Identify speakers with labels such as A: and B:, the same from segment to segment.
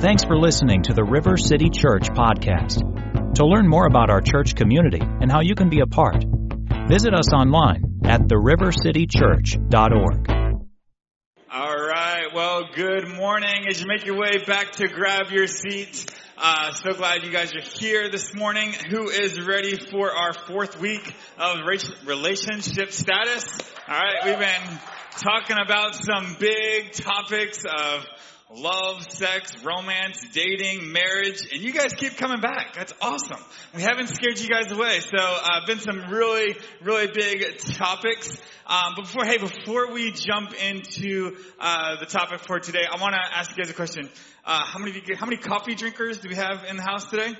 A: Thanks for listening to the River City Church podcast. To learn more about our church community and how you can be a part, visit us online at therivercitychurch.org.
B: All right. Well, good morning. As you make your way back to grab your seats, uh, so glad you guys are here this morning. Who is ready for our fourth week of relationship status? All right. We've been talking about some big topics of love, sex, romance, dating, marriage, and you guys keep coming back. That's awesome. We haven't scared you guys away. So, uh, been some really, really big topics. Um, but before, hey, before we jump into uh, the topic for today, I want to ask you guys a question. Uh, how many you, how many coffee drinkers do we have in the house today?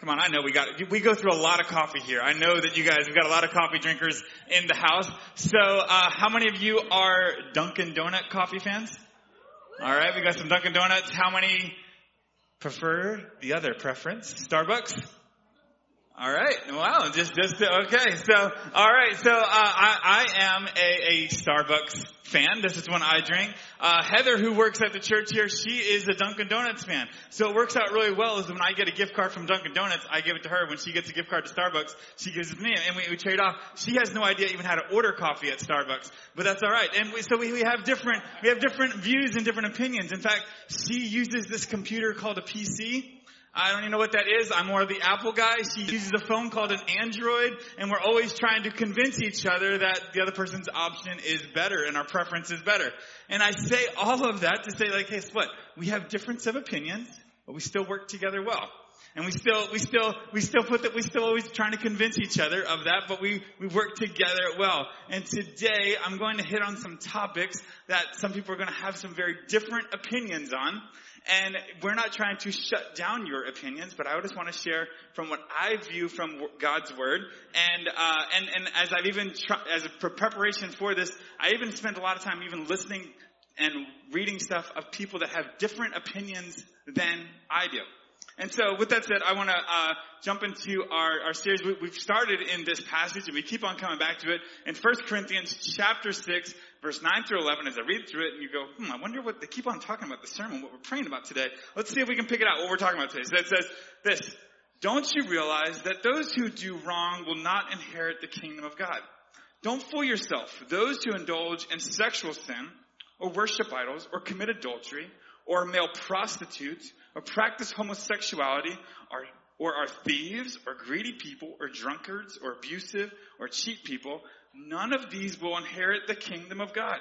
B: Come on, I know we got, we go through a lot of coffee here. I know that you guys, we've got a lot of coffee drinkers in the house. So, uh, how many of you are Dunkin' Donut coffee fans? All right, we got some Dunkin' Donuts. How many prefer the other preference? Starbucks? All right. Wow. Just, just, okay. So, all right. So, uh, I, I am a, a Starbucks fan. This is one I drink. Uh, Heather, who works at the church here, she is a Dunkin' Donuts fan. So it works out really well is when I get a gift card from Dunkin' Donuts, I give it to her. When she gets a gift card to Starbucks, she gives it to me. And we, we trade off. She has no idea even how to order coffee at Starbucks. But that's alright. And we, so we, we have different, we have different views and different opinions. In fact, she uses this computer called a PC. I don't even know what that is. I'm more of the Apple guy. She uses a phone called an Android, and we're always trying to convince each other that the other person's option is better and our preference is better. And I say all of that to say, like, hey, what? We have difference of opinions, but we still work together well. And we still, we still, we still put that, we still always trying to convince each other of that, but we, we work together well. And today I'm going to hit on some topics that some people are going to have some very different opinions on. And we're not trying to shut down your opinions, but I just want to share from what I view from God's word. And uh, and and as I've even try, as a preparation for this, I even spent a lot of time even listening and reading stuff of people that have different opinions than I do. And so with that said, I want to uh, jump into our, our series. We, have started in this passage and we keep on coming back to it in 1 Corinthians chapter 6, verse 9 through 11. As I read through it and you go, hmm, I wonder what they keep on talking about the sermon, what we're praying about today. Let's see if we can pick it out, what we're talking about today. So it says this, don't you realize that those who do wrong will not inherit the kingdom of God? Don't fool yourself. Those who indulge in sexual sin or worship idols or commit adultery or male prostitutes or practice homosexuality or, or are thieves or greedy people or drunkards or abusive or cheat people, none of these will inherit the kingdom of God.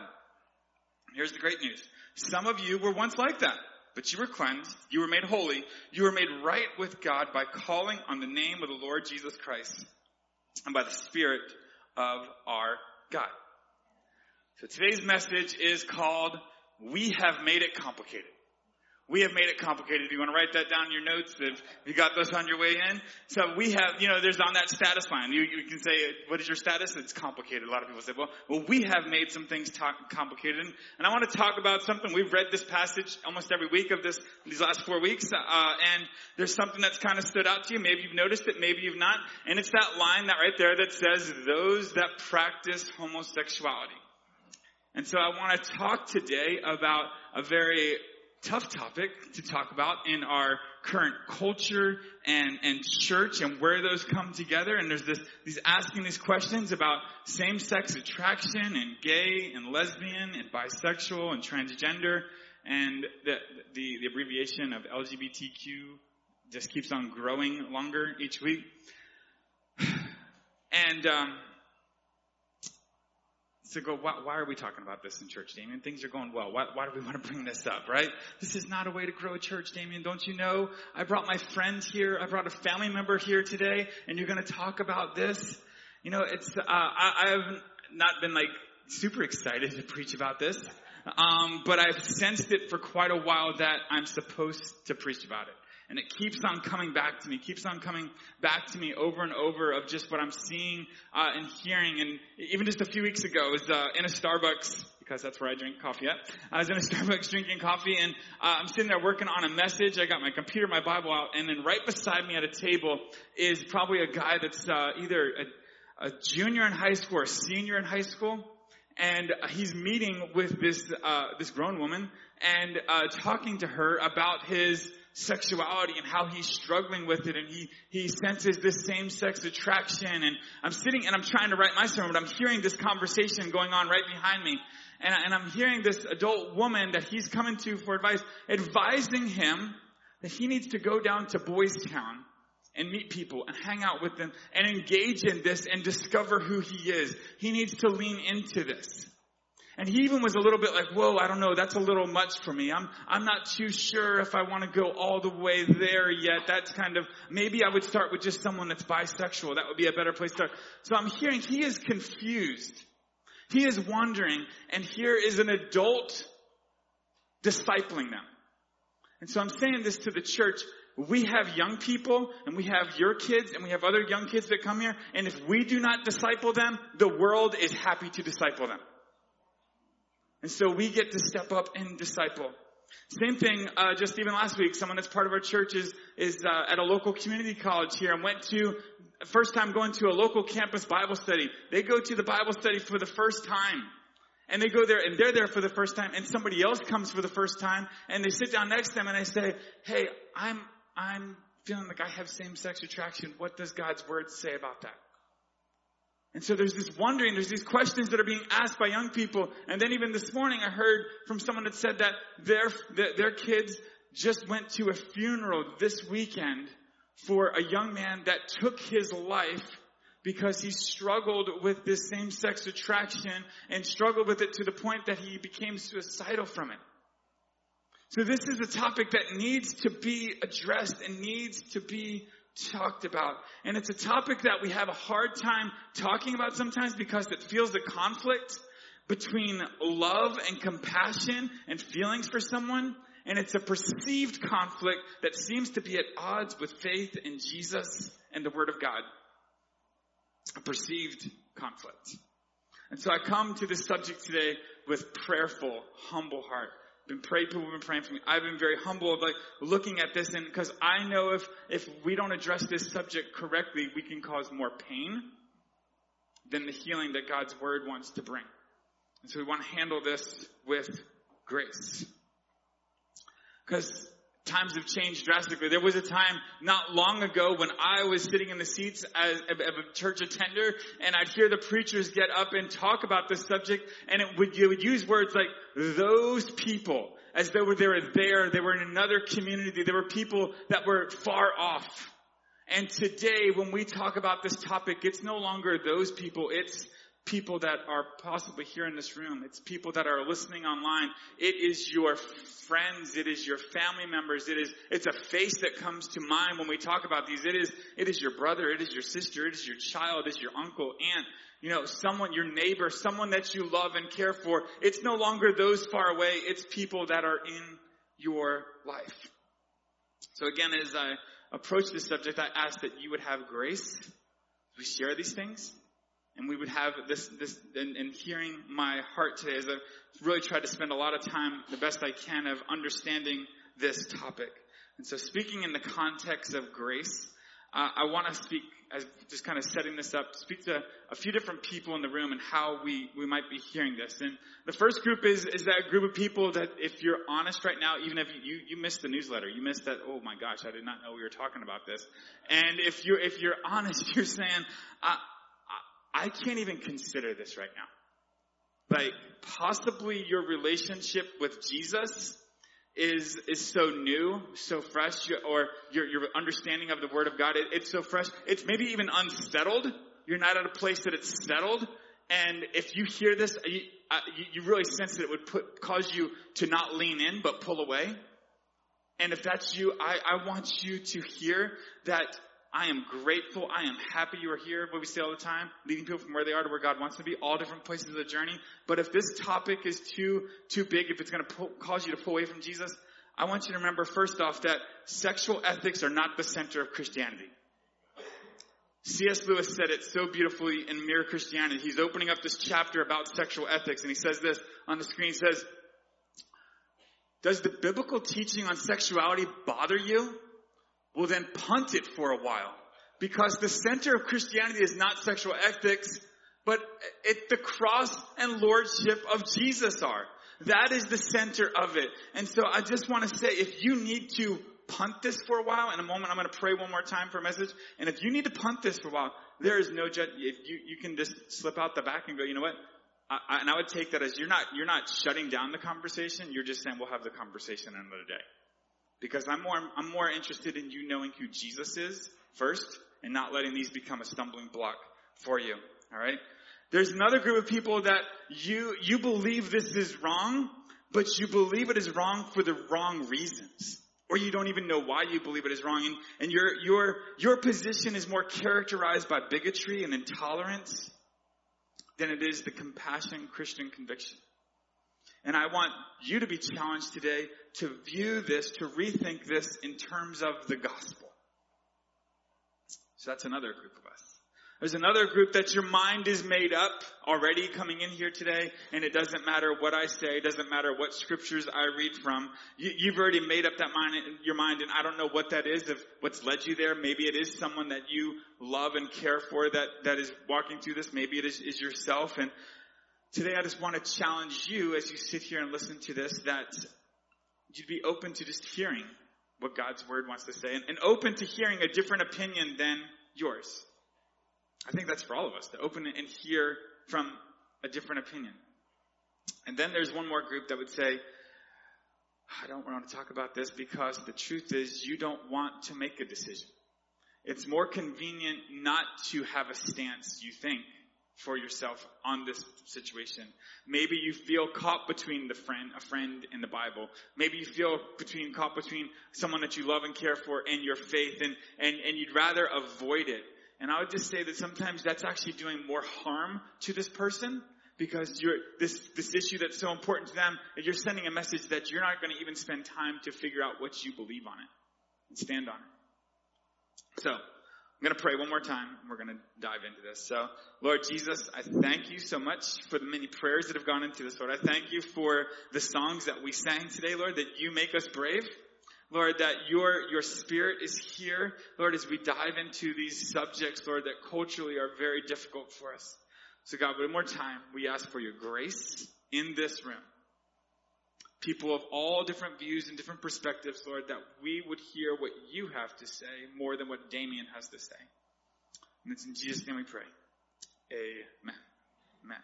B: Here's the great news. Some of you were once like that, but you were cleansed, you were made holy, you were made right with God by calling on the name of the Lord Jesus Christ and by the Spirit of our God. So today's message is called We Have Made It Complicated. We have made it complicated. You want to write that down in your notes if you got those on your way in? So we have, you know, there's on that status line. You, you can say, what is your status? It's complicated. A lot of people say, well, well, we have made some things talk, complicated. And I want to talk about something. We've read this passage almost every week of this, these last four weeks. Uh, and there's something that's kind of stood out to you. Maybe you've noticed it, maybe you've not. And it's that line that right there that says, those that practice homosexuality. And so I want to talk today about a very tough topic to talk about in our current culture and, and church and where those come together. And there's this, these asking these questions about same-sex attraction and gay and lesbian and bisexual and transgender and the, the, the abbreviation of LGBTQ just keeps on growing longer each week. And, um, to go, why, why, are we talking about this in church, Damien? Things are going well. Why, why do we want to bring this up, right? This is not a way to grow a church, Damien. Don't you know? I brought my friend here. I brought a family member here today, and you're going to talk about this. You know, it's, uh, I, I've not been like super excited to preach about this. Um, but I've sensed it for quite a while that I'm supposed to preach about it. And it keeps on coming back to me, keeps on coming back to me over and over of just what I'm seeing uh, and hearing. And even just a few weeks ago, I was uh, in a Starbucks because that's where I drink coffee at. I was in a Starbucks drinking coffee and uh, I'm sitting there working on a message. I got my computer, my Bible out, and then right beside me at a table is probably a guy that's uh, either a, a junior in high school or a senior in high school and he's meeting with this uh, this grown woman, and uh, talking to her about his sexuality and how he's struggling with it and he, he senses this same sex attraction and I'm sitting and I'm trying to write my sermon but I'm hearing this conversation going on right behind me and, and I'm hearing this adult woman that he's coming to for advice advising him that he needs to go down to Boys Town and meet people and hang out with them and engage in this and discover who he is. He needs to lean into this. And he even was a little bit like, whoa, I don't know, that's a little much for me. I'm, I'm not too sure if I want to go all the way there yet. That's kind of, maybe I would start with just someone that's bisexual. That would be a better place to start. So I'm hearing he is confused. He is wondering, and here is an adult discipling them. And so I'm saying this to the church. We have young people and we have your kids and we have other young kids that come here. And if we do not disciple them, the world is happy to disciple them. And so we get to step up and disciple. Same thing, uh, just even last week, someone that's part of our church is, is uh, at a local community college here and went to, first time going to a local campus Bible study. They go to the Bible study for the first time. And they go there and they're there for the first time and somebody else comes for the first time and they sit down next to them and they say, hey, I'm, I'm feeling like I have same sex attraction. What does God's word say about that? And so there's this wondering, there's these questions that are being asked by young people. And then even this morning I heard from someone that said that their, their kids just went to a funeral this weekend for a young man that took his life because he struggled with this same sex attraction and struggled with it to the point that he became suicidal from it. So this is a topic that needs to be addressed and needs to be talked about. And it's a topic that we have a hard time talking about sometimes because it feels a conflict between love and compassion and feelings for someone. And it's a perceived conflict that seems to be at odds with faith in Jesus and the Word of God. A perceived conflict. And so I come to this subject today with prayerful, humble heart been praying, people have been praying for me. I've been very humble of like looking at this and because I know if, if we don't address this subject correctly, we can cause more pain than the healing that God's word wants to bring. And so we want to handle this with grace. Because times have changed drastically. There was a time not long ago when I was sitting in the seats as, of, a church attender and I'd hear the preachers get up and talk about this subject and it would, you would use words like those people as though they were there, they were in another community, there were people that were far off. And today when we talk about this topic, it's no longer those people, it's people that are possibly here in this room. It's people that are listening online. It is your friends. It is your family members. It is, it's a face that comes to mind when we talk about these. It is, it is your brother. It is your sister. It is your child. It is your uncle, aunt, you know, someone, your neighbor, someone that you love and care for. It's no longer those far away. It's people that are in your life. So again, as I approach this subject, I ask that you would have grace. We share these things and we would have this, this, and, hearing my heart today as I've really tried to spend a lot of time, the best I can, of understanding this topic. And so speaking in the context of grace, uh, I want to speak as just kind of setting this up, speak to a few different people in the room and how we, we might be hearing this. And the first group is, is that group of people that if you're honest right now, even if you, you, you missed the newsletter, you missed that, oh my gosh, I did not know we were talking about this. And if you're, if you're honest, you're saying, uh, I can't even consider this right now. Like, possibly your relationship with Jesus is, is so new, so fresh, or your, your understanding of the Word of God, it, it's so fresh. It's maybe even unsettled. You're not at a place that it's settled. And if you hear this, you, uh, you really sense that it would put, cause you to not lean in, but pull away. And if that's you, I, I want you to hear that I am grateful. I am happy you are here. What we say all the time, leading people from where they are to where God wants them to be, all different places of the journey. But if this topic is too, too big, if it's going to cause you to pull away from Jesus, I want you to remember first off that sexual ethics are not the center of Christianity. C.S. Lewis said it so beautifully in Mere Christianity. He's opening up this chapter about sexual ethics and he says this on the screen. He says, does the biblical teaching on sexuality bother you? Well then punt it for a while. Because the center of Christianity is not sexual ethics, but it, the cross and lordship of Jesus are. That is the center of it. And so I just want to say, if you need to punt this for a while, in a moment I'm going to pray one more time for a message, and if you need to punt this for a while, there is no judge, if you, you can just slip out the back and go, you know what? I, I, and I would take that as you're not, you're not shutting down the conversation, you're just saying we'll have the conversation another day. Because I'm more, I'm more interested in you knowing who Jesus is first and not letting these become a stumbling block for you. Alright? There's another group of people that you, you believe this is wrong, but you believe it is wrong for the wrong reasons. Or you don't even know why you believe it is wrong. And, and your, your, your position is more characterized by bigotry and intolerance than it is the compassion Christian conviction. And I want you to be challenged today to view this, to rethink this in terms of the gospel. So that's another group of us. There's another group that your mind is made up already coming in here today, and it doesn't matter what I say, it doesn't matter what scriptures I read from. You, have already made up that mind, your mind, and I don't know what that is, of what's led you there. Maybe it is someone that you love and care for that, that is walking through this. Maybe it is, is yourself. And today I just want to challenge you as you sit here and listen to this that you'd be open to just hearing what God's word wants to say and, and open to hearing a different opinion than yours. I think that's for all of us to open and hear from a different opinion. And then there's one more group that would say, I don't want to talk about this because the truth is you don't want to make a decision. It's more convenient not to have a stance, you think, for yourself on this situation. Maybe you feel caught between the friend, a friend in the Bible. Maybe you feel between, caught between someone that you love and care for and your faith and, and, and you'd rather avoid it. And I would just say that sometimes that's actually doing more harm to this person because you're, this, this issue that's so important to them, you're sending a message that you're not going to even spend time to figure out what you believe on it and stand on it. So, I'm going to pray one more time and we're going to dive into this. So, Lord Jesus, I thank you so much for the many prayers that have gone into this, Lord. I thank you for the songs that we sang today, Lord, that you make us brave. Lord, that your, your spirit is here, Lord, as we dive into these subjects, Lord, that culturally are very difficult for us. So God, one more time, we ask for your grace in this room. People of all different views and different perspectives, Lord, that we would hear what you have to say more than what Damien has to say. And it's in Jesus' name we pray. Amen. Amen.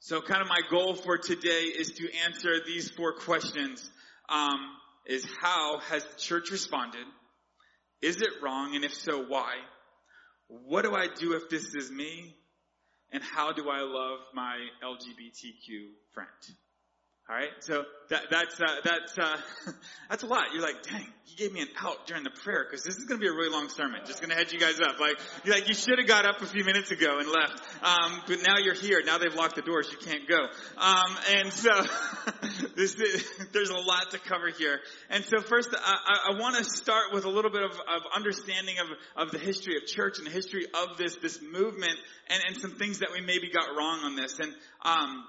B: So kind of my goal for today is to answer these four questions. Um, is how has the church responded? Is it wrong? And if so, why? What do I do if this is me? And how do I love my LGBTQ friend? All right, so that, that's uh, that's uh, that's a lot. You're like, dang, he gave me an out during the prayer because this is going to be a really long sermon. Just going to head you guys up. Like, you're like, you should have got up a few minutes ago and left, um, but now you're here. Now they've locked the doors. You can't go. Um, and so this, there's a lot to cover here. And so first, I, I want to start with a little bit of, of understanding of of the history of church and the history of this this movement and and some things that we maybe got wrong on this. And um,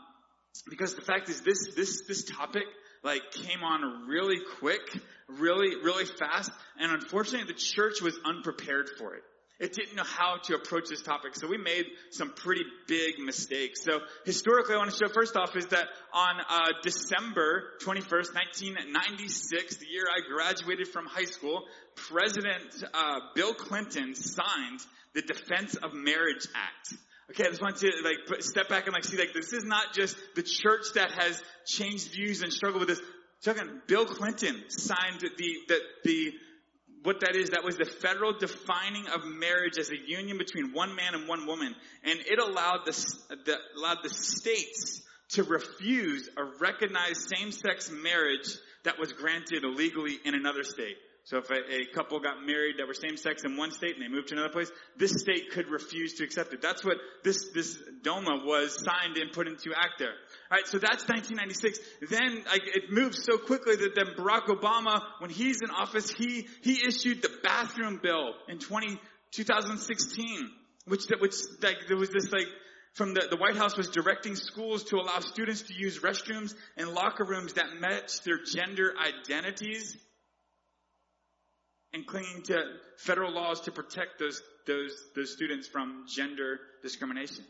B: because the fact is this, this, this topic like came on really quick, really, really fast, and unfortunately the church was unprepared for it. It didn't know how to approach this topic, so we made some pretty big mistakes. So historically, I want to show first off is that on uh, December 21st, 1996, the year I graduated from high school, President uh, Bill Clinton signed the Defense of Marriage Act. Okay, I just want to like step back and like see like this is not just the church that has changed views and struggled with this. Talking, Bill Clinton signed the, the, the, what that is, that was the federal defining of marriage as a union between one man and one woman. And it allowed the, the allowed the states to refuse a recognized same-sex marriage that was granted illegally in another state. So if a, a, couple got married that were same sex in one state and they moved to another place, this state could refuse to accept it. That's what this, this DOMA was signed and put into act there. Alright, so that's 1996. Then like, it moves so quickly that then Barack Obama, when he's in office, he, he issued the bathroom bill in 20, 2016, which, which like, there was this like, from the, the White House was directing schools to allow students to use restrooms and locker rooms that match their gender identities and clinging to federal laws to protect those, those, those students from gender discrimination.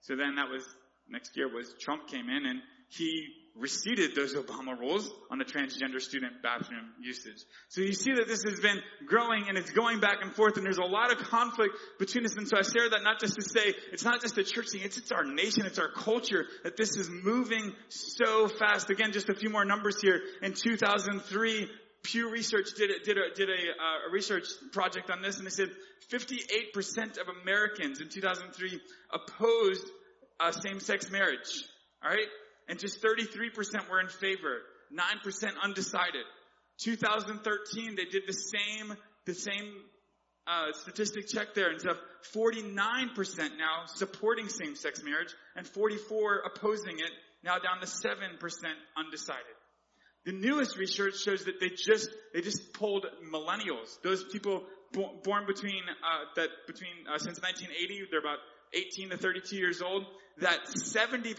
B: So then that was, next year was Trump came in and he receded those Obama rules on the transgender student bathroom usage. So you see that this has been growing and it's going back and forth and there's a lot of conflict between us. And so I share that not just to say it's not just a church thing, it's, it's our nation, it's our culture that this is moving so fast. Again, just a few more numbers here. In 2003, Pew Research did a, did a, did a, uh, a research project on this and they said 58% of Americans in 2003 opposed uh, same-sex marriage. Alright? and just 33% were in favor, 9% undecided. 2013, they did the same, the same uh, statistic check there, and so 49% now supporting same-sex marriage, and 44 opposing it, now down to 7% undecided. The newest research shows that they just they just polled millennials, those people born between uh, that between uh, since 1980, they're about 18 to 32 years old, that 70%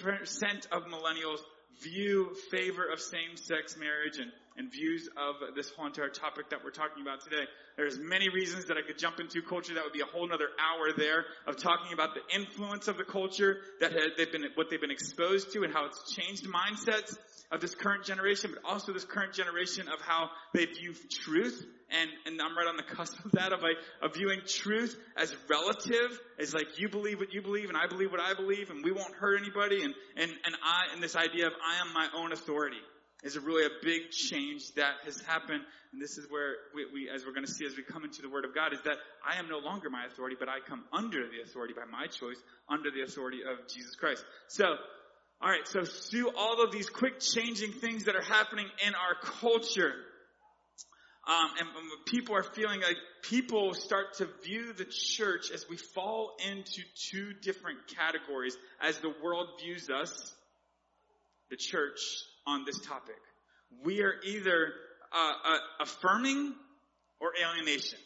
B: of millennials view favor of same-sex marriage and, and views of this whole entire topic that we're talking about today. There's many reasons that I could jump into culture. That would be a whole other hour there of talking about the influence of the culture that they've been, what they've been exposed to and how it's changed mindsets of this current generation, but also this current generation of how they view truth. And, and I'm right on the cusp of that, of like, of viewing truth as relative, as like you believe what you believe and I believe what I believe and we won't hurt anybody and, and, and I, and this idea of I am my own authority is a really a big change that has happened. And this is where we, we, as we're going to see as we come into the Word of God, is that I am no longer my authority, but I come under the authority by my choice, under the authority of Jesus Christ. So, alright, so through all of these quick changing things that are happening in our culture, um, and, and people are feeling like people start to view the church as we fall into two different categories as the world views us, the church, on this topic. We are either uh, uh, affirming or alienation.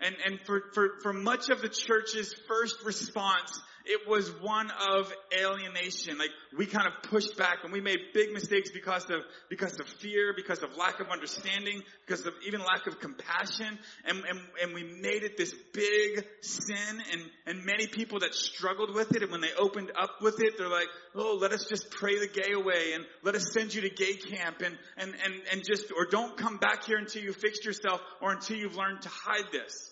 B: And, and for, for, for much of the church's first response it was one of alienation. Like we kind of pushed back and we made big mistakes because of, because of fear, because of lack of understanding, because of even lack of compassion. And, and, and we made it this big sin and, and many people that struggled with it and when they opened up with it, they're like, oh, let us just pray the gay away and let us send you to gay camp and, and, and, and just, or don't come back here until you fixed yourself or until you've learned to hide this.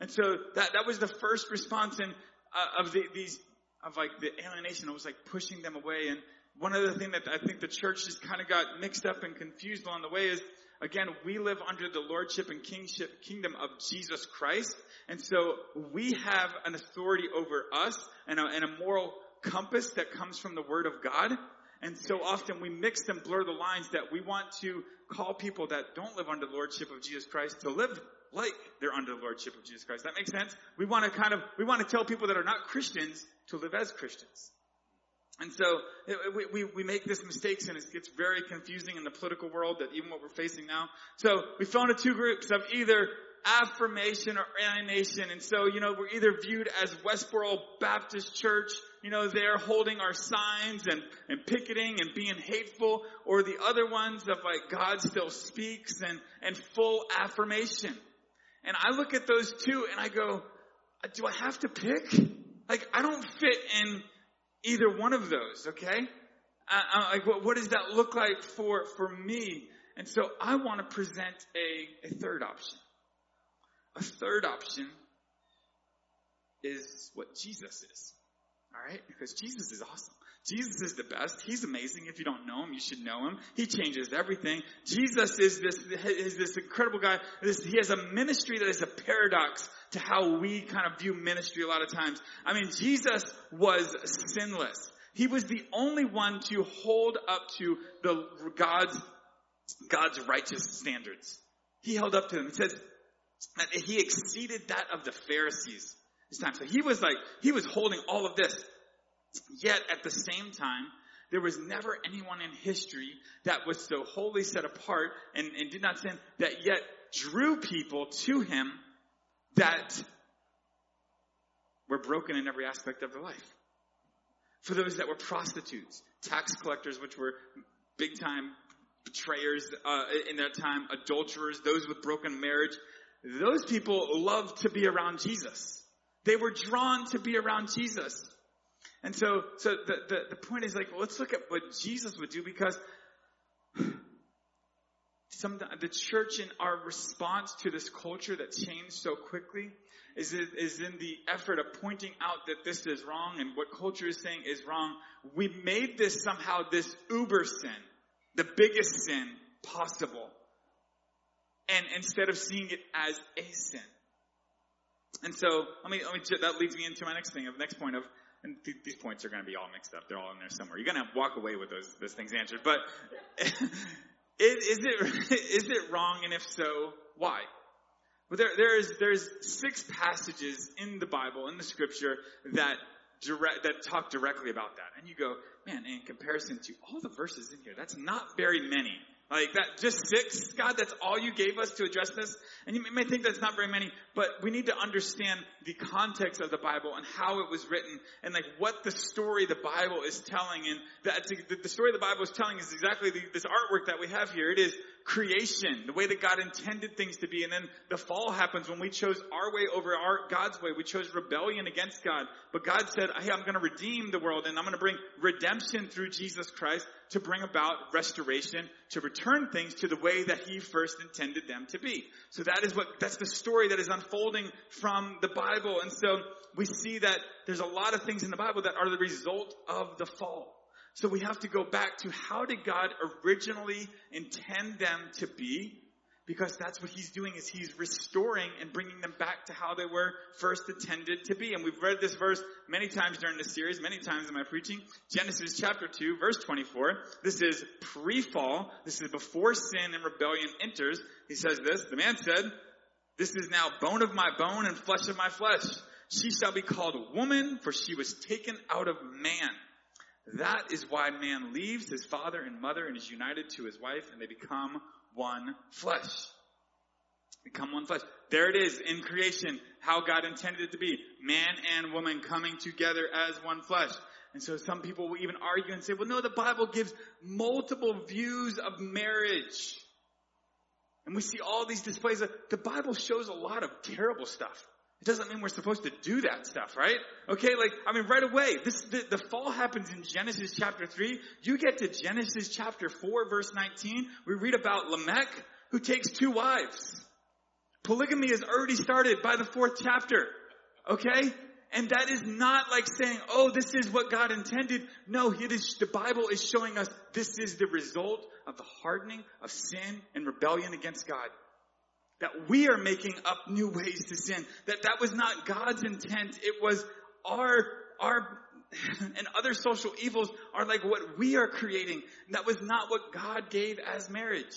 B: And so that, that was the first response and uh, of the, these, of like the alienation. It was like pushing them away. And one other thing that I think the church just kind of got mixed up and confused along the way is, again, we live under the lordship and kingship, kingdom of Jesus Christ. And so we have an authority over us and a, and a moral compass that comes from the word of God. And so often we mix and blur the lines that we want to call people that don't live under the lordship of Jesus Christ to live like they're under the lordship of Jesus Christ. That makes sense? We want to kind of, we want to tell people that are not Christians to live as Christians. And so we, we, we make this mistakes and it gets very confusing in the political world that even what we're facing now. So we fell into two groups of either affirmation or alienation. And so, you know, we're either viewed as Westboro Baptist Church, you know, they're holding our signs and, and picketing and being hateful, or the other ones of like God still speaks and, and full affirmation. And I look at those two and I go, uh, do I have to pick? Like, I don't fit in either one of those, okay? I, like, what, what does that look like for, for me? And so I want to present a, a third option. A third option is what Jesus is. Alright? Because Jesus is awesome. Jesus is the best. He's amazing. If you don't know him, you should know him. He changes everything. Jesus is this, is this incredible guy. This, he has a ministry that is a paradox to how we kind of view ministry a lot of times. I mean, Jesus was sinless. He was the only one to hold up to the God's, God's righteous standards. He held up to them. It says that he exceeded that of the Pharisees time. So he was like, he was holding all of this. Yet at the same time, there was never anyone in history that was so wholly set apart and, and did not sin that yet drew people to him that were broken in every aspect of their life. For those that were prostitutes, tax collectors, which were big time betrayers uh, in that time, adulterers, those with broken marriage, those people loved to be around Jesus. They were drawn to be around Jesus. And so, so the, the, the point is like, let's look at what Jesus would do because some, the church in our response to this culture that changed so quickly is, is in the effort of pointing out that this is wrong and what culture is saying is wrong. We made this somehow this uber sin, the biggest sin possible. And instead of seeing it as a sin. And so, let me, let me, that leads me into my next thing, of next point of, and th- these points are going to be all mixed up. They're all in there somewhere. You're going to walk away with those, those things answered. But, is it is it wrong? And if so, why? Well, there, there's, there's six passages in the Bible, in the scripture, that direct, that talk directly about that. And you go, man, in comparison to all the verses in here, that's not very many. Like that, just six? God, that's all you gave us to address this? And you may think that's not very many, but we need to understand the context of the Bible and how it was written and like what the story the Bible is telling. And that the story the Bible is telling is exactly the, this artwork that we have here. It is creation, the way that God intended things to be. And then the fall happens when we chose our way over our, God's way. We chose rebellion against God. But God said, hey, I'm going to redeem the world and I'm going to bring redemption through Jesus Christ to bring about restoration, to return things to the way that He first intended them to be. So that is what, that's the story that is unfolding from the Bible. And so we see that there's a lot of things in the Bible that are the result of the fall. So we have to go back to how did God originally intend them to be? Because that's what he's doing is he's restoring and bringing them back to how they were first intended to be. And we've read this verse many times during this series, many times in my preaching. Genesis chapter 2 verse 24. This is pre-fall. This is before sin and rebellion enters. He says this, the man said, this is now bone of my bone and flesh of my flesh. She shall be called woman for she was taken out of man. That is why man leaves his father and mother and is united to his wife and they become one flesh. Become one flesh. There it is in creation, how God intended it to be. Man and woman coming together as one flesh. And so some people will even argue and say, well no, the Bible gives multiple views of marriage. And we see all these displays. Of, the Bible shows a lot of terrible stuff. It doesn't mean we're supposed to do that stuff, right? Okay, like, I mean, right away, this, the, the, fall happens in Genesis chapter 3. You get to Genesis chapter 4 verse 19, we read about Lamech, who takes two wives. Polygamy is already started by the fourth chapter. Okay? And that is not like saying, oh, this is what God intended. No, it is, the Bible is showing us this is the result of the hardening of sin and rebellion against God that we are making up new ways to sin. That that was not God's intent. It was our, our, and other social evils are like what we are creating. That was not what God gave as marriage.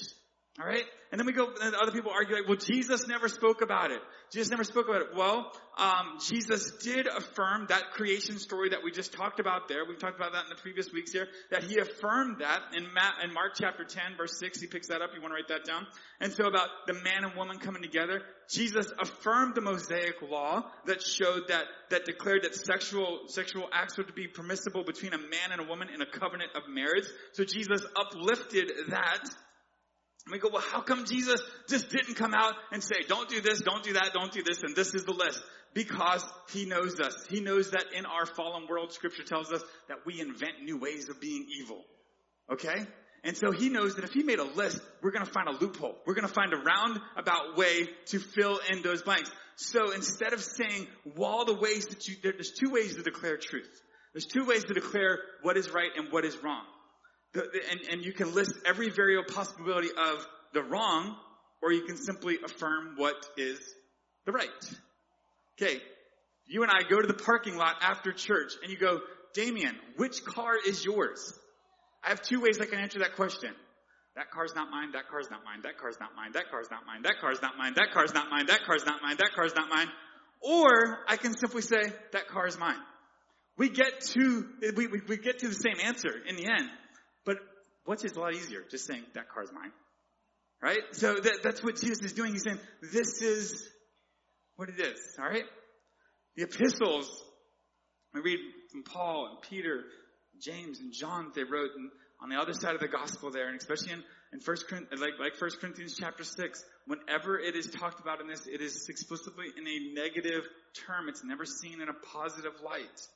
B: Alright? And then we go, and other people argue like, well, Jesus never spoke about it. Jesus never spoke about it. Well, um, Jesus did affirm that creation story that we just talked about there. We've talked about that in the previous weeks here. That he affirmed that in, Matt, in Mark chapter 10 verse 6. He picks that up. You want to write that down? And so about the man and woman coming together, Jesus affirmed the Mosaic law that showed that, that declared that sexual, sexual acts were to be permissible between a man and a woman in a covenant of marriage. So Jesus uplifted that and we go, well, how come Jesus just didn't come out and say, don't do this, don't do that, don't do this, and this is the list? Because He knows us. He knows that in our fallen world, Scripture tells us that we invent new ways of being evil. Okay? And so He knows that if He made a list, we're gonna find a loophole. We're gonna find a roundabout way to fill in those blanks. So instead of saying, well, the ways that you, there's two ways to declare truth. There's two ways to declare what is right and what is wrong. And, and you can list every variable possibility of the wrong, or you can simply affirm what is the right. Okay, you and I go to the parking lot after church, and you go, Damien, which car is yours? I have two ways I can answer that question. That car's not mine, that car's not mine, that car's not mine, that car's not mine, that car's not mine, that car's not mine, that car's not mine, that car's not mine. Or I can simply say, that car is mine. We get to, we, we, we get to the same answer in the end. But what's just a lot easier? Just saying, that car's mine. Right? So that, that's what Jesus is doing. He's saying, this is what it is. Alright? The epistles, we read from Paul and Peter, James and John, they wrote and on the other side of the gospel there, and especially in, in First like, like First Corinthians chapter 6, whenever it is talked about in this, it is explicitly in a negative term. It's never seen in a positive light.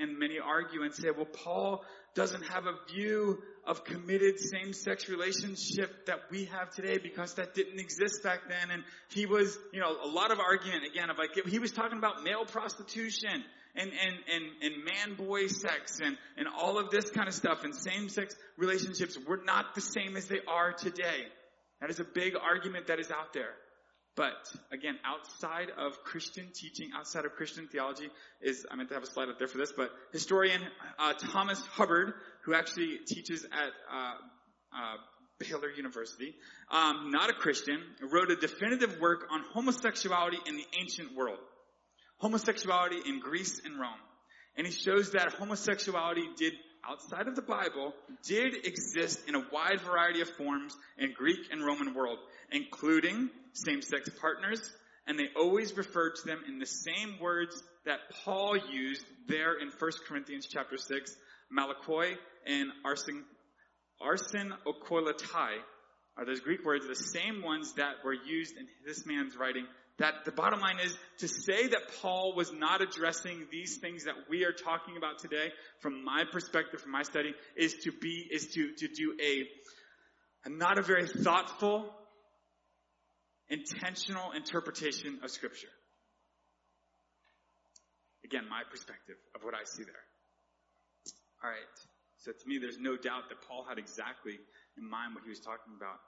B: And many argue and say, well, Paul doesn't have a view of committed same-sex relationship that we have today because that didn't exist back then. And he was, you know, a lot of argument again of like, he was talking about male prostitution and, and, and, and man-boy sex and, and all of this kind of stuff and same-sex relationships were not the same as they are today. That is a big argument that is out there. But again, outside of Christian teaching, outside of Christian theology is, I meant to have a slide up there for this, but historian uh, Thomas Hubbard, who actually teaches at uh, uh, Baylor University, um, not a Christian, wrote a definitive work on homosexuality in the ancient world. Homosexuality in Greece and Rome. And he shows that homosexuality did outside of the Bible did exist in a wide variety of forms in Greek and Roman world, including same-sex partners, and they always referred to them in the same words that Paul used there in 1 Corinthians chapter 6, malakoi and arsen, arsen okoilatai are those Greek words, the same ones that were used in this man's writing that the bottom line is to say that Paul was not addressing these things that we are talking about today, from my perspective, from my study, is to be, is to, to do a, a not a very thoughtful, intentional interpretation of scripture. Again, my perspective of what I see there. Alright. So to me, there's no doubt that Paul had exactly in mind what he was talking about.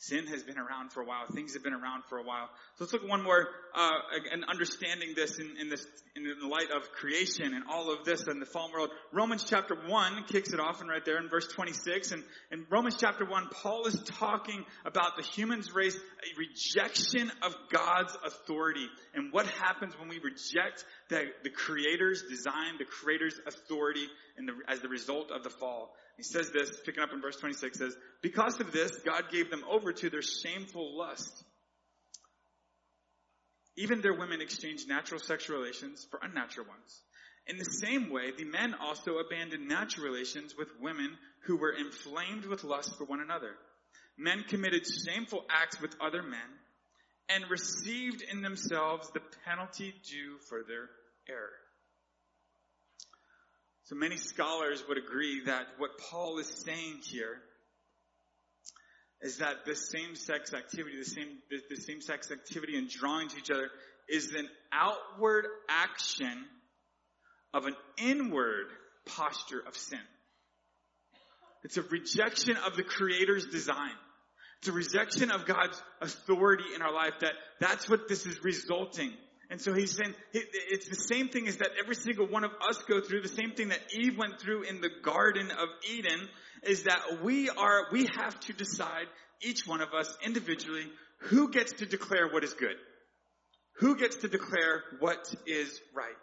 B: Sin has been around for a while. Things have been around for a while. So let's look one more, uh, and understanding this in, in this, in the light of creation and all of this and the fallen world. Romans chapter 1 kicks it off and right there in verse 26. And in Romans chapter 1, Paul is talking about the human's race, a rejection of God's authority and what happens when we reject the, the creator's design, the creator's authority the, as the result of the fall. He says this, picking up in verse 26, says, Because of this, God gave them over to their shameful lust. Even their women exchanged natural sexual relations for unnatural ones. In the same way, the men also abandoned natural relations with women who were inflamed with lust for one another. Men committed shameful acts with other men and received in themselves the penalty due for their error. So many scholars would agree that what Paul is saying here is that the same sex activity, the same, the, the same sex activity and drawing to each other is an outward action of an inward posture of sin. It's a rejection of the Creator's design. It's a rejection of God's authority in our life that that's what this is resulting and so he's saying, it's the same thing as that every single one of us go through, the same thing that Eve went through in the Garden of Eden, is that we are, we have to decide, each one of us individually, who gets to declare what is good. Who gets to declare what is right?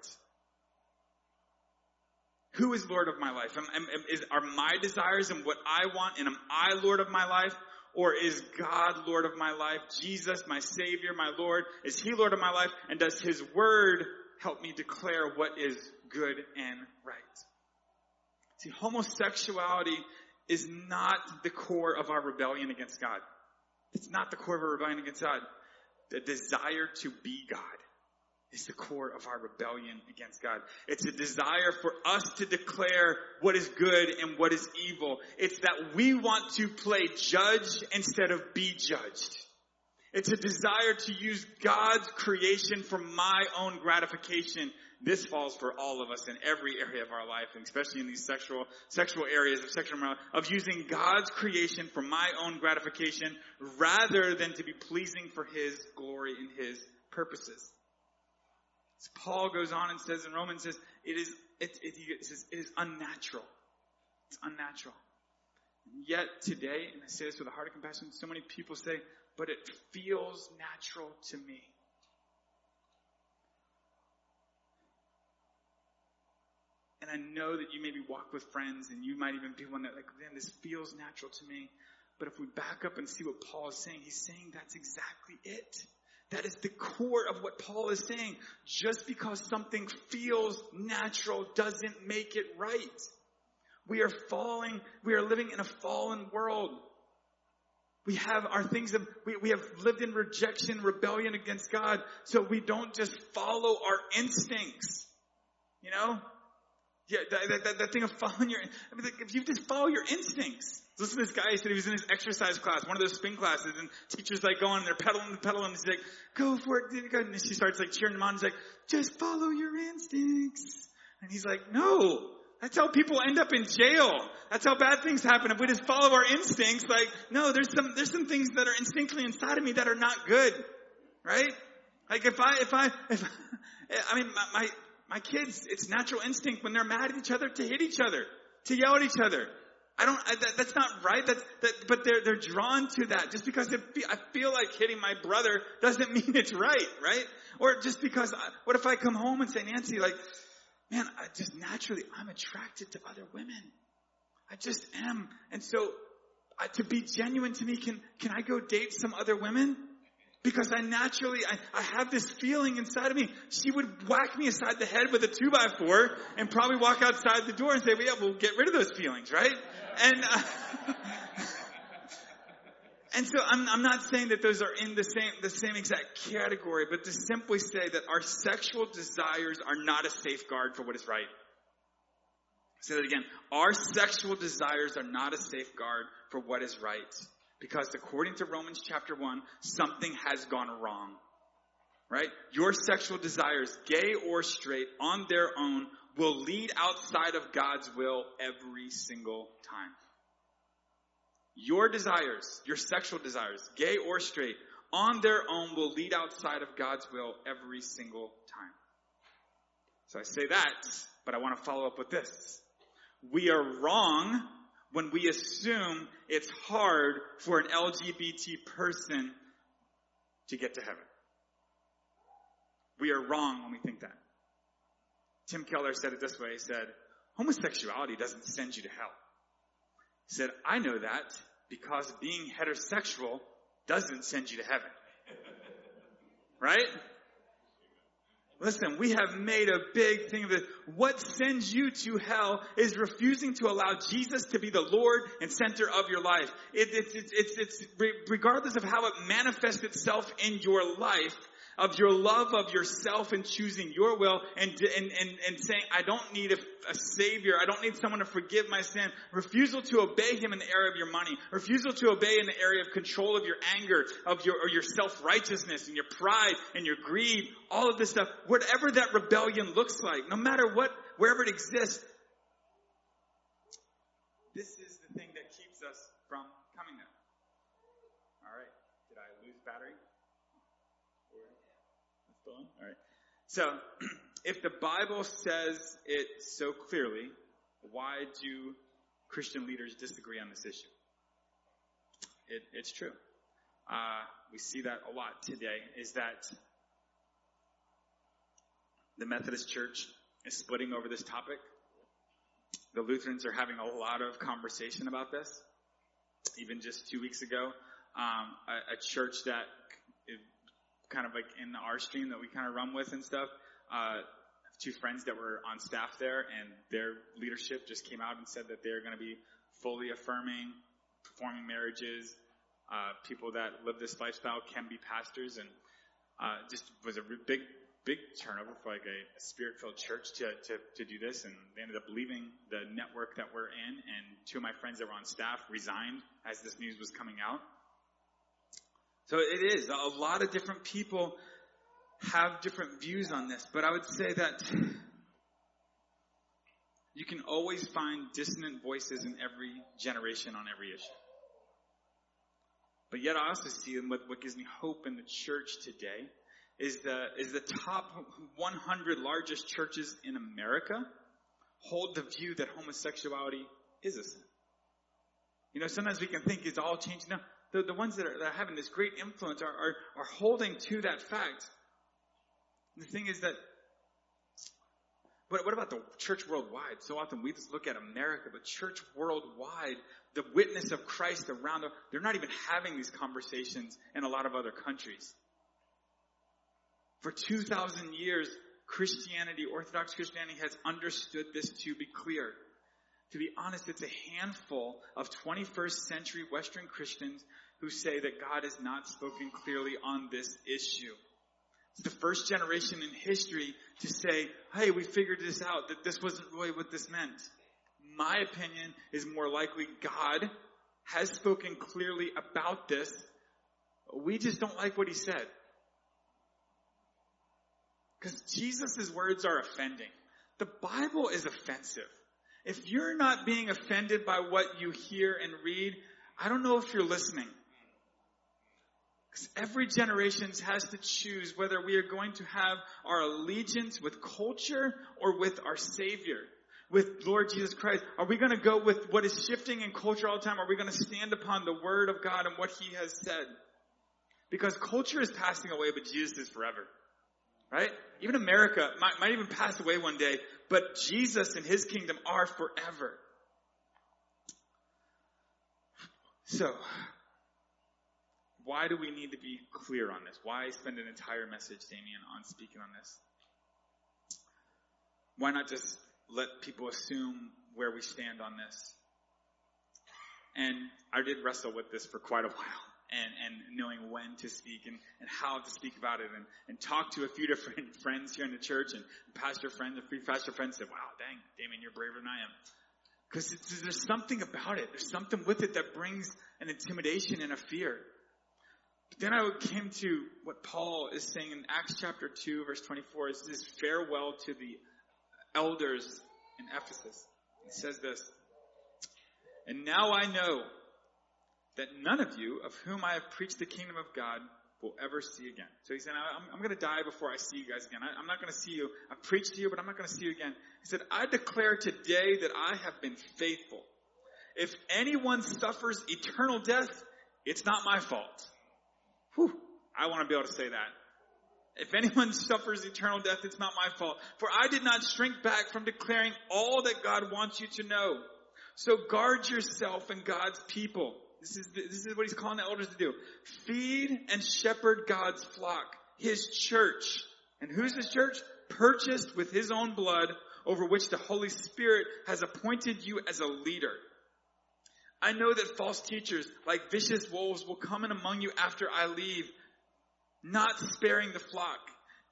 B: Who is Lord of my life? Am, am, is, are my desires and what I want, and am I Lord of my life? Or is God Lord of my life? Jesus, my Savior, my Lord, is He Lord of my life? And does His Word help me declare what is good and right? See, homosexuality is not the core of our rebellion against God. It's not the core of our rebellion against God. The desire to be God is the core of our rebellion against God. It's a desire for us to declare what is good and what is evil. It's that we want to play judge instead of be judged. It's a desire to use God's creation for my own gratification. This falls for all of us in every area of our life, and especially in these sexual, sexual areas of sexual morality, of using God's creation for my own gratification rather than to be pleasing for His glory and His purposes. Paul goes on and says in Romans, says it is it, it, it says it is unnatural. It's unnatural. Yet today, and I say this with a heart of compassion, so many people say, but it feels natural to me. And I know that you maybe walk with friends and you might even be one that like, man, this feels natural to me. But if we back up and see what Paul is saying, he's saying that's exactly it. That is the core of what Paul is saying. Just because something feels natural doesn't make it right. We are falling, we are living in a fallen world. We have our things of, we, we have lived in rejection, rebellion against God, so we don't just follow our instincts. You know? Yeah, that, that, that thing of following your, I mean, if you just follow your instincts. Listen to this guy, he said he was in his exercise class, one of those spin classes, and teachers like going, and they're pedaling and pedaling, and he's like, go for it, go. and she starts like cheering him on, he's like, just follow your instincts. And he's like, no, that's how people end up in jail. That's how bad things happen. If we just follow our instincts, like, no, there's some, there's some things that are instinctively inside of me that are not good. Right? Like if I, if I, if, I mean, my, my, my kids, it's natural instinct when they're mad at each other to hit each other, to yell at each other. I don't, I, that, that's not right. That's, that, but they're, they're drawn to that. Just because it, I feel like hitting my brother doesn't mean it's right, right? Or just because, I, what if I come home and say, Nancy, like, man, I just naturally, I'm attracted to other women. I just am. And so, uh, to be genuine to me, can, can I go date some other women? Because I naturally, I, I have this feeling inside of me. She would whack me aside the head with a two by four and probably walk outside the door and say, well, yeah, we'll get rid of those feelings, right? And, uh, and so I'm, I'm not saying that those are in the same, the same exact category, but to simply say that our sexual desires are not a safeguard for what is right. Say that again. Our sexual desires are not a safeguard for what is right. Because according to Romans chapter 1, something has gone wrong. Right? Your sexual desires, gay or straight, on their own, will lead outside of God's will every single time. Your desires, your sexual desires, gay or straight, on their own will lead outside of God's will every single time. So I say that, but I want to follow up with this. We are wrong when we assume it's hard for an LGBT person to get to heaven. We are wrong when we think that. Tim Keller said it this way. He said, homosexuality doesn't send you to hell. He said, I know that because being heterosexual doesn't send you to heaven. Right? Listen, we have made a big thing of it. What sends you to hell is refusing to allow Jesus to be the Lord and center of your life. It, it's, it's, it's, it's, regardless of how it manifests itself in your life, of your love of yourself and choosing your will and, and, and, and saying, I don't need a, a, savior. I don't need someone to forgive my sin. Refusal to obey him in the area of your money. Refusal to obey in the area of control of your anger, of your, or your self-righteousness and your pride and your greed, all of this stuff. Whatever that rebellion looks like, no matter what, wherever it exists, this is the thing that keeps us from coming there. All right. Did I lose battery? All right. So, if the Bible says it so clearly, why do Christian leaders disagree on this issue? It, it's true. Uh, we see that a lot today. Is that the Methodist Church is splitting over this topic? The Lutherans are having a lot of conversation about this. Even just two weeks ago, um, a, a church that kind of like in our stream that we kind of run with and stuff. Uh, two friends that were on staff there and their leadership just came out and said that they're going to be fully affirming performing marriages. Uh, people that live this lifestyle can be pastors and, uh, just was a big, big turnover for like a, a spirit-filled church to, to, to do this and they ended up leaving the network that we're in and two of my friends that were on staff resigned as this news was coming out. So it is. A lot of different people have different views on this, but I would say that you can always find dissonant voices in every generation on every issue. But yet I also see, and what, what gives me hope in the church today is the, is the top 100 largest churches in America hold the view that homosexuality is a sin. You know, sometimes we can think it's all changed. No, the, the ones that are, that are having this great influence are, are, are holding to that fact. The thing is that, but what about the church worldwide? So often we just look at America, but church worldwide, the witness of Christ around, the, they're not even having these conversations in a lot of other countries. For 2,000 years, Christianity, Orthodox Christianity has understood this to be clear. To be honest, it's a handful of 21st century Western Christians who say that God has not spoken clearly on this issue. It's the first generation in history to say, hey, we figured this out, that this wasn't really what this meant. My opinion is more likely God has spoken clearly about this. We just don't like what he said. Because Jesus' words are offending. The Bible is offensive. If you're not being offended by what you hear and read, I don't know if you're listening. Because every generation has to choose whether we are going to have our allegiance with culture or with our Savior, with Lord Jesus Christ. Are we going to go with what is shifting in culture all the time? Are we going to stand upon the Word of God and what He has said? Because culture is passing away, but Jesus is forever. Right? Even America might, might even pass away one day, but Jesus and His kingdom are forever. So, why do we need to be clear on this? Why spend an entire message, Damien, on speaking on this? Why not just let people assume where we stand on this? And I did wrestle with this for quite a while and, and knowing when to speak and, and how to speak about it and, and talk to a few different friends here in the church and pastor friends, a few pastor friends said, wow, dang, Damien, you're braver than I am. Because there's something about it. There's something with it that brings an intimidation and a fear. But then I came to what Paul is saying in Acts chapter 2 verse 24 is this farewell to the elders in Ephesus. It says this, and now I know that none of you of whom I have preached the kingdom of God will ever see again. So he said, I'm, I'm going to die before I see you guys again. I, am not going to see you. I've preached to you, but I'm not going to see you again. He said, I declare today that I have been faithful. If anyone suffers eternal death, it's not my fault. Whew, I want to be able to say that. If anyone suffers eternal death, it's not my fault. For I did not shrink back from declaring all that God wants you to know. So guard yourself and God's people. This is, this is what he's calling the elders to do. Feed and shepherd God's flock, his church. And who's his church? Purchased with his own blood over which the Holy Spirit has appointed you as a leader. I know that false teachers like vicious wolves will come in among you after I leave, not sparing the flock.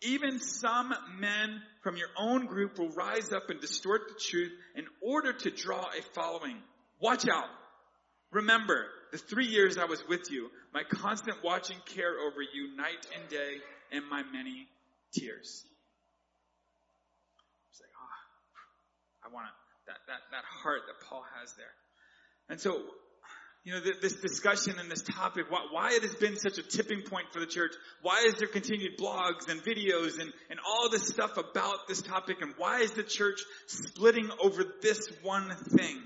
B: Even some men from your own group will rise up and distort the truth in order to draw a following. Watch out. Remember the three years I was with you, my constant watching care over you night and day, and my many tears. It's like, ah, oh, I want that, that, that heart that Paul has there. And so, you know, this discussion and this topic, why, why, it has been such a tipping point for the church, why is there continued blogs and videos and, and all this stuff about this topic, and why is the church splitting over this one thing?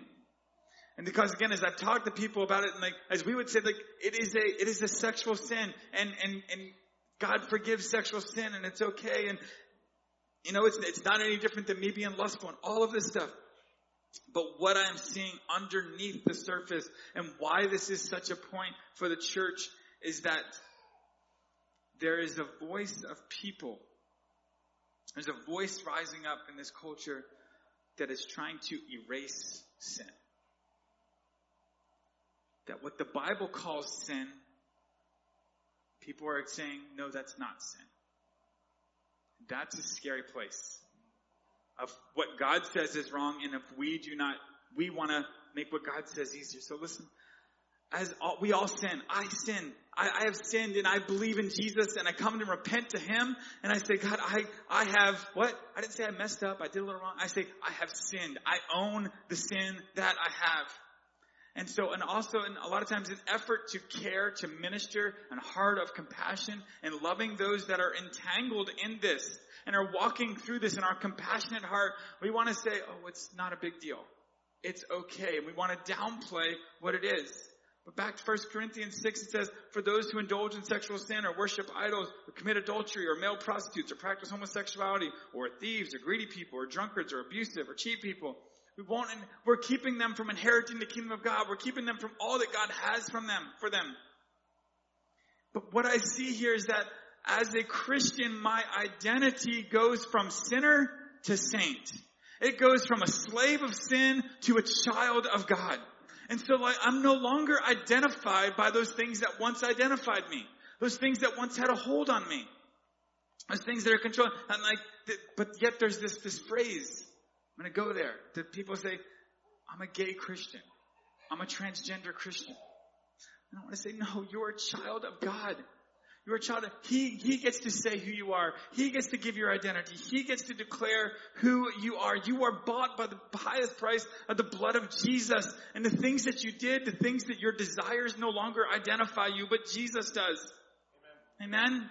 B: And because again, as I've talked to people about it, and like, as we would say, like, it is a, it is a sexual sin, and, and, and God forgives sexual sin, and it's okay, and, you know, it's, it's not any different than me being lustful, and all of this stuff. But what I'm seeing underneath the surface, and why this is such a point for the church, is that there is a voice of people. There's a voice rising up in this culture that is trying to erase sin that what the Bible calls sin, people are saying, no, that's not sin. That's a scary place of what God says is wrong, and if we do not, we want to make what God says easier. So listen, as all, we all sin, I sin. I, I, have sinned and I believe in Jesus and I come and repent to Him and I say, God, I, I have, what? I didn't say I messed up. I did a little wrong. I say, I have sinned. I own the sin that I have. And so, and also, and a lot of times, an effort to care, to minister, and heart of compassion, and loving those that are entangled in this and are walking through this in our compassionate heart, we want to say, oh, it's not a big deal. It's okay. And we want to downplay what it is. But back to 1 Corinthians 6, it says, for those who indulge in sexual sin or worship idols or commit adultery or male prostitutes or practice homosexuality or thieves or greedy people or drunkards or abusive or cheat people, we won't, we're keeping them from inheriting the kingdom of God. We're keeping them from all that God has from them, for them. But what I see here is that as a Christian, my identity goes from sinner to saint. It goes from a slave of sin to a child of God. And so like, I'm no longer identified by those things that once identified me. Those things that once had a hold on me. Those things that are controlling. I'm like, but yet there's this, this phrase. I'm going to go there that people say, I'm a gay Christian. I'm a transgender Christian. And I want to say, no, you're a child of God. You're a child. Of, he, he gets to say who you are. He gets to give your identity. He gets to declare who you are. You are bought by the highest price of the blood of Jesus. And the things that you did, the things that your desires no longer identify you, but Jesus does. Amen. Amen?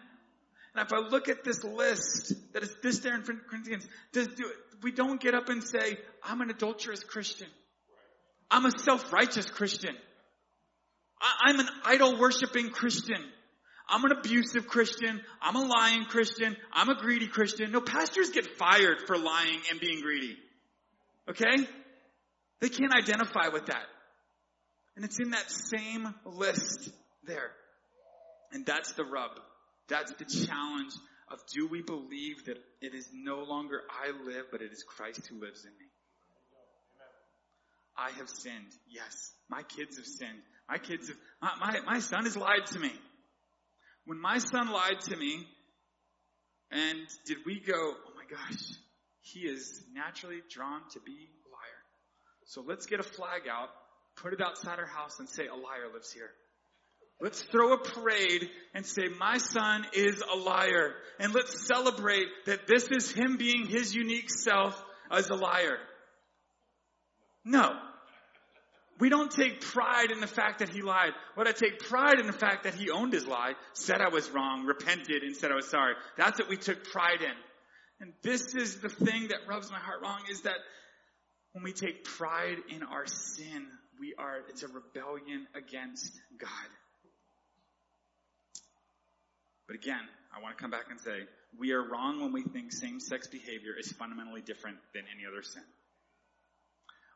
B: And if I look at this list that is this there in Corinthians, does do, we don't get up and say, I'm an adulterous Christian. I'm a self-righteous Christian. I, I'm an idol worshiping Christian. I'm an abusive Christian. I'm a lying Christian. I'm a greedy Christian. No, pastors get fired for lying and being greedy. Okay? They can't identify with that. And it's in that same list there. And that's the rub. That's the challenge of do we believe that it is no longer I live, but it is Christ who lives in me? I have sinned. Yes. My kids have sinned. My kids have, my, my, my son has lied to me. When my son lied to me, and did we go, oh my gosh, he is naturally drawn to be a liar. So let's get a flag out, put it outside our house and say a liar lives here. Let's throw a parade and say, my son is a liar. And let's celebrate that this is him being his unique self as a liar. No. We don't take pride in the fact that he lied. What I take pride in the fact that he owned his lie, said I was wrong, repented and said I was sorry. That's what we took pride in. And this is the thing that rubs my heart wrong is that when we take pride in our sin, we are, it's a rebellion against God. But again, I want to come back and say, we are wrong when we think same-sex behavior is fundamentally different than any other sin.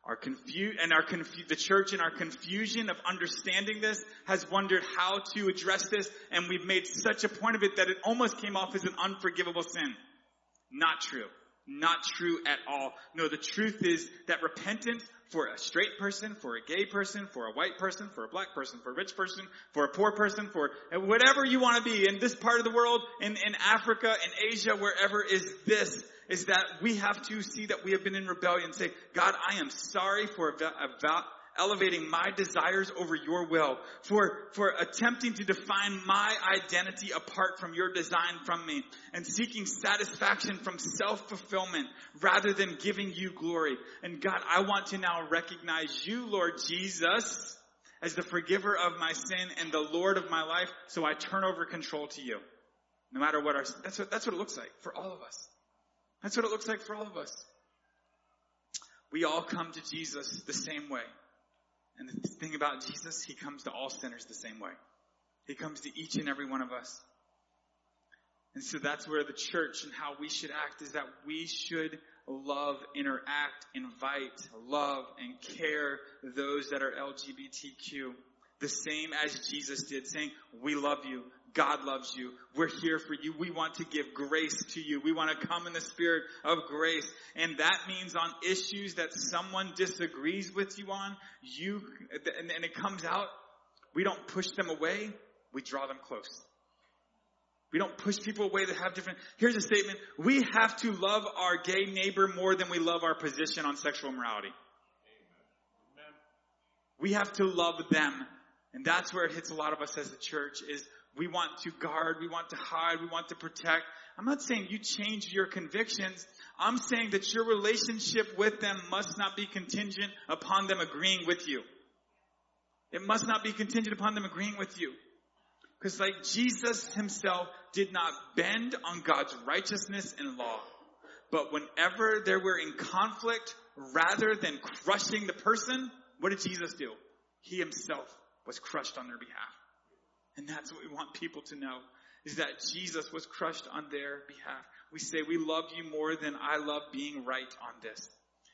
B: Our confu- and our confu- the church in our confusion of understanding this has wondered how to address this, and we've made such a point of it that it almost came off as an unforgivable sin. Not true. Not true at all. No, the truth is that repentance for a straight person, for a gay person, for a white person, for a black person, for a rich person, for a poor person, for whatever you want to be in this part of the world, in, in Africa, in Asia, wherever is this, is that we have to see that we have been in rebellion. Say, God, I am sorry for elevating my desires over your will, for, for attempting to define my identity apart from your design from me, and seeking satisfaction from self-fulfillment rather than giving you glory. And God, I want to now recognize you, Lord Jesus, as the forgiver of my sin and the Lord of my life, so I turn over control to you. No matter what our, that's what, that's what it looks like for all of us. That's what it looks like for all of us. We all come to Jesus the same way. And the thing about Jesus, He comes to all sinners the same way. He comes to each and every one of us. And so that's where the church and how we should act is that we should love, interact, invite, love, and care those that are LGBTQ the same as Jesus did, saying, we love you. God loves you. We're here for you. We want to give grace to you. We want to come in the spirit of grace. And that means on issues that someone disagrees with you on, you, and, and it comes out, we don't push them away, we draw them close. We don't push people away that have different, here's a statement, we have to love our gay neighbor more than we love our position on sexual morality. Amen. We have to love them. And that's where it hits a lot of us as a church is we want to guard, we want to hide, we want to protect. I'm not saying you change your convictions. I'm saying that your relationship with them must not be contingent upon them agreeing with you. It must not be contingent upon them agreeing with you. Because like Jesus himself did not bend on God's righteousness and law. But whenever they were in conflict, rather than crushing the person, what did Jesus do? He himself was crushed on their behalf. And that's what we want people to know is that Jesus was crushed on their behalf. We say we love you more than I love being right on this.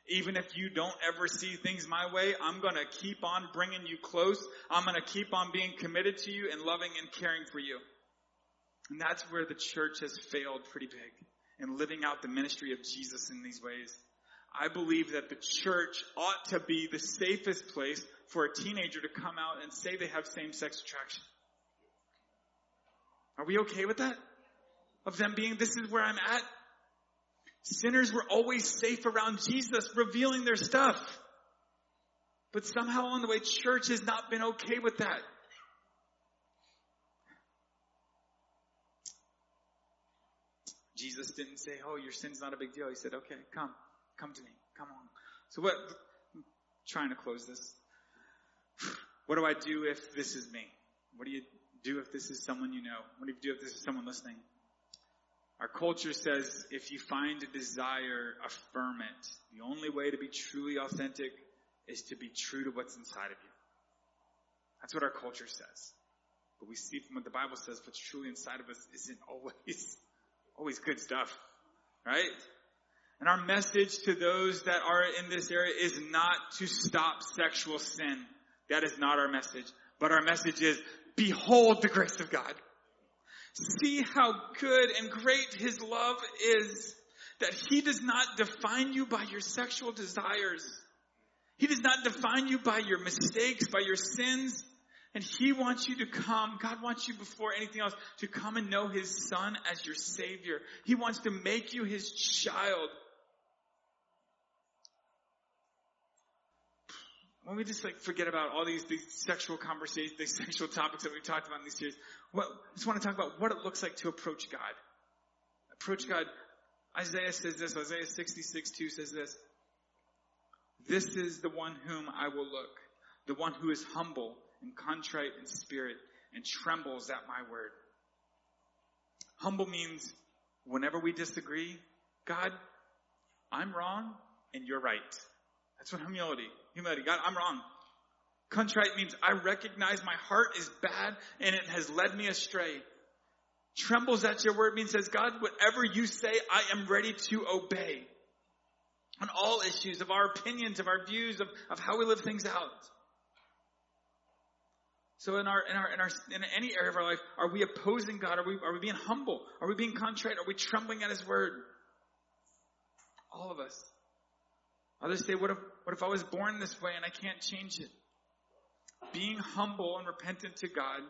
B: Even if you don't ever see things my way, I'm gonna keep on bringing you close. I'm gonna keep on being committed to you and loving and caring for you. And that's where the church has failed pretty big in living out the ministry of Jesus in these ways. I believe that the church ought to be the safest place for a teenager to come out and say they have same-sex attraction. Are we okay with that? of them being, this is where I'm at. Sinners were always safe around Jesus, revealing their stuff. But somehow on the way, church has not been okay with that. Jesus didn't say, oh, your sin's not a big deal. He said, okay, come, come to me, come on. So what, I'm trying to close this. What do I do if this is me? What do you do if this is someone you know? What do you do if this is someone listening? Our culture says if you find a desire, affirm it. The only way to be truly authentic is to be true to what's inside of you. That's what our culture says. But we see from what the Bible says, what's truly inside of us isn't always, always good stuff. Right? And our message to those that are in this area is not to stop sexual sin. That is not our message. But our message is, behold the grace of God. See how good and great His love is. That He does not define you by your sexual desires. He does not define you by your mistakes, by your sins. And He wants you to come, God wants you before anything else to come and know His Son as your Savior. He wants to make you His child. When we just like forget about all these, these sexual conversations, these sexual topics that we've talked about in these series, what, I just want to talk about what it looks like to approach God. Approach God. Isaiah says this, Isaiah 66 2 says this. This is the one whom I will look, the one who is humble and contrite in spirit and trembles at my word. Humble means whenever we disagree, God, I'm wrong and you're right. That's what humility humility. God, I'm wrong. Contrite means I recognize my heart is bad and it has led me astray. Trembles at your word means says, God, whatever you say, I am ready to obey. On all issues of our opinions, of our views, of, of how we live things out. So in our, in our, in our, in any area of our life, are we opposing God? Are we, are we being humble? Are we being contrite? Are we trembling at His word? All of us. Others say, what if, what if I was born this way and I can't change it? Being humble and repentant to God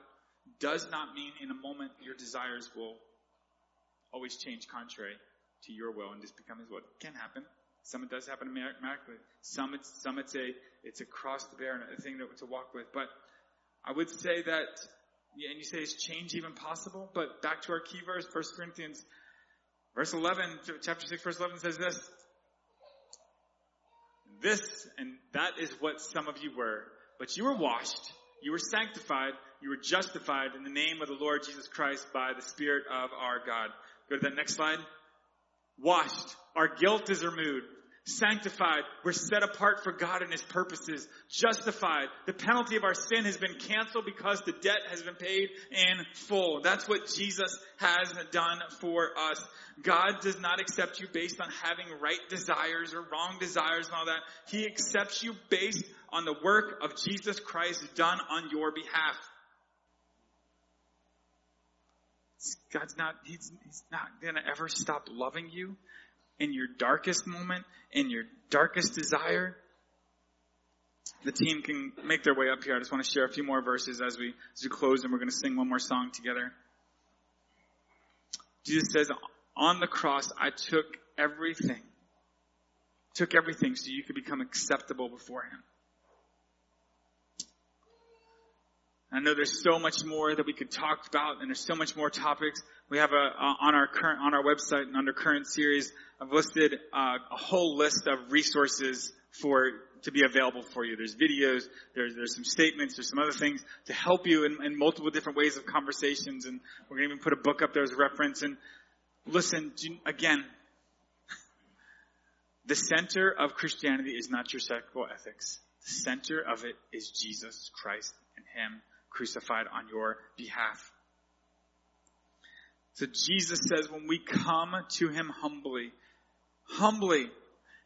B: does not mean in a moment your desires will always change contrary to your will and just become His will. It can happen. Some it does happen automatically. Some it's, some it's a, it's a cross to bear and a thing to, to walk with. But I would say that, yeah, and you say is change even possible? But back to our key verse, 1 Corinthians, verse 11, chapter 6, verse 11 says this, this and that is what some of you were. But you were washed, you were sanctified, you were justified in the name of the Lord Jesus Christ by the Spirit of our God. Go to that next slide. Washed. Our guilt is removed sanctified. We're set apart for God and His purposes. Justified. The penalty of our sin has been canceled because the debt has been paid in full. That's what Jesus has done for us. God does not accept you based on having right desires or wrong desires and all that. He accepts you based on the work of Jesus Christ done on your behalf. God's not, he's, he's not gonna ever stop loving you in your darkest moment, in your darkest desire, the team can make their way up here. I just want to share a few more verses as we, as we close and we're going to sing one more song together. Jesus says, on the cross, I took everything. Took everything so you could become acceptable before Him. I know there's so much more that we could talk about and there's so much more topics. We have a, uh, on our current, on our website and under current series, I've listed uh, a whole list of resources for to be available for you. There's videos, there's there's some statements, there's some other things to help you in, in multiple different ways of conversations, and we're gonna even put a book up there as a reference. And listen, again, the center of Christianity is not your sexual ethics. The center of it is Jesus Christ and Him crucified on your behalf. So Jesus says when we come to Him humbly, humbly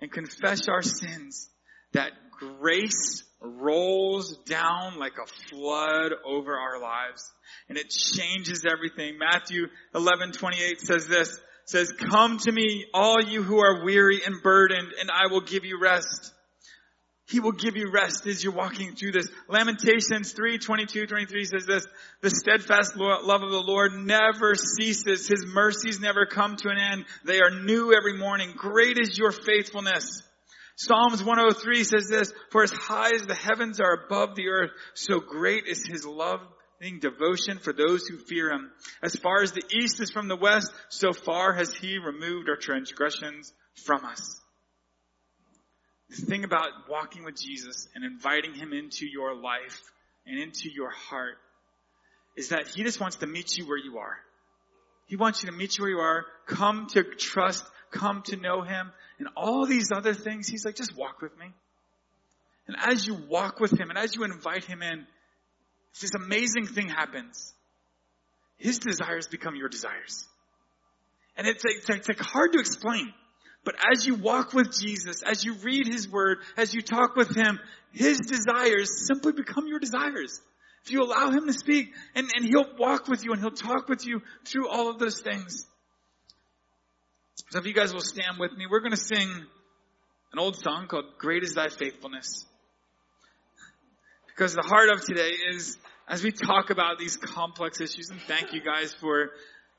B: and confess our sins, that grace rolls down like a flood over our lives and it changes everything. Matthew 11, 28 says this, says, come to me, all you who are weary and burdened, and I will give you rest. He will give you rest as you're walking through this. Lamentations 3, 22, 23 says this, the steadfast love of the Lord never ceases. His mercies never come to an end. They are new every morning. Great is your faithfulness. Psalms 103 says this, for as high as the heavens are above the earth, so great is his loving devotion for those who fear him. As far as the east is from the west, so far has he removed our transgressions from us. The thing about walking with Jesus and inviting him into your life and into your heart is that he just wants to meet you where you are. He wants you to meet you where you are, come to trust, come to know him, and all these other things. He's like, just walk with me. And as you walk with him and as you invite him in, this amazing thing happens. His desires become your desires. And it's, it's, it's like hard to explain. But as you walk with Jesus, as you read His Word, as you talk with Him, His desires simply become your desires. If you allow Him to speak, and, and He'll walk with you and He'll talk with you through all of those things. So if you guys will stand with me, we're going to sing an old song called Great is Thy Faithfulness. Because the heart of today is, as we talk about these complex issues, and thank you guys for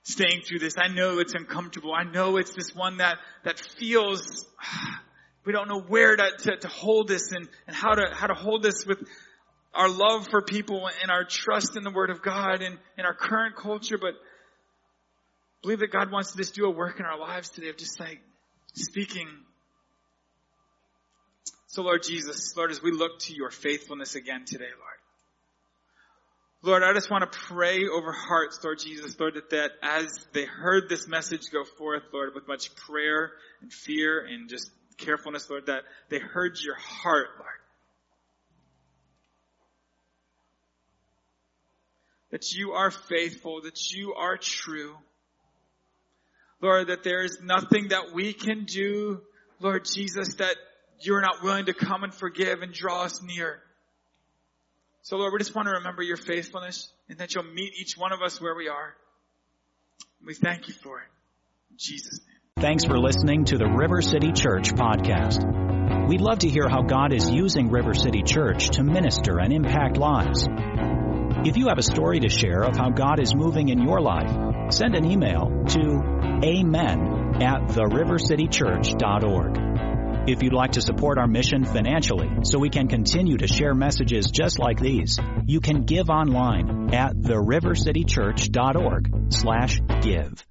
B: staying through this. I know it's uncomfortable. I know it's this one that, that feels, we don't know where to, to, to hold this and, and how to, how to hold this with our love for people and our trust in the Word of God and in our current culture, but believe that God wants to just do a work in our lives today of just like speaking. So Lord Jesus, Lord, as we look to your faithfulness again today, Lord, Lord, I just want to pray over hearts, Lord Jesus, Lord, that, that as they heard this message go forth, Lord, with much prayer and fear and just carefulness, Lord, that they heard your heart, Lord. That you are faithful, that you are true. Lord, that there is nothing that we can do, Lord Jesus, that you're not willing to come and forgive and draw us near. So Lord, we just want to remember your faithfulness and that you'll meet each one of us where we are. We thank you for it. In Jesus' name.
A: Thanks for listening to the River City Church podcast. We'd love to hear how God is using River City Church to minister and impact lives. If you have a story to share of how God is moving in your life, send an email to amen at therivercitychurch.org. If you'd like to support our mission financially so we can continue to share messages just like these, you can give online at therivercitychurch.org slash give.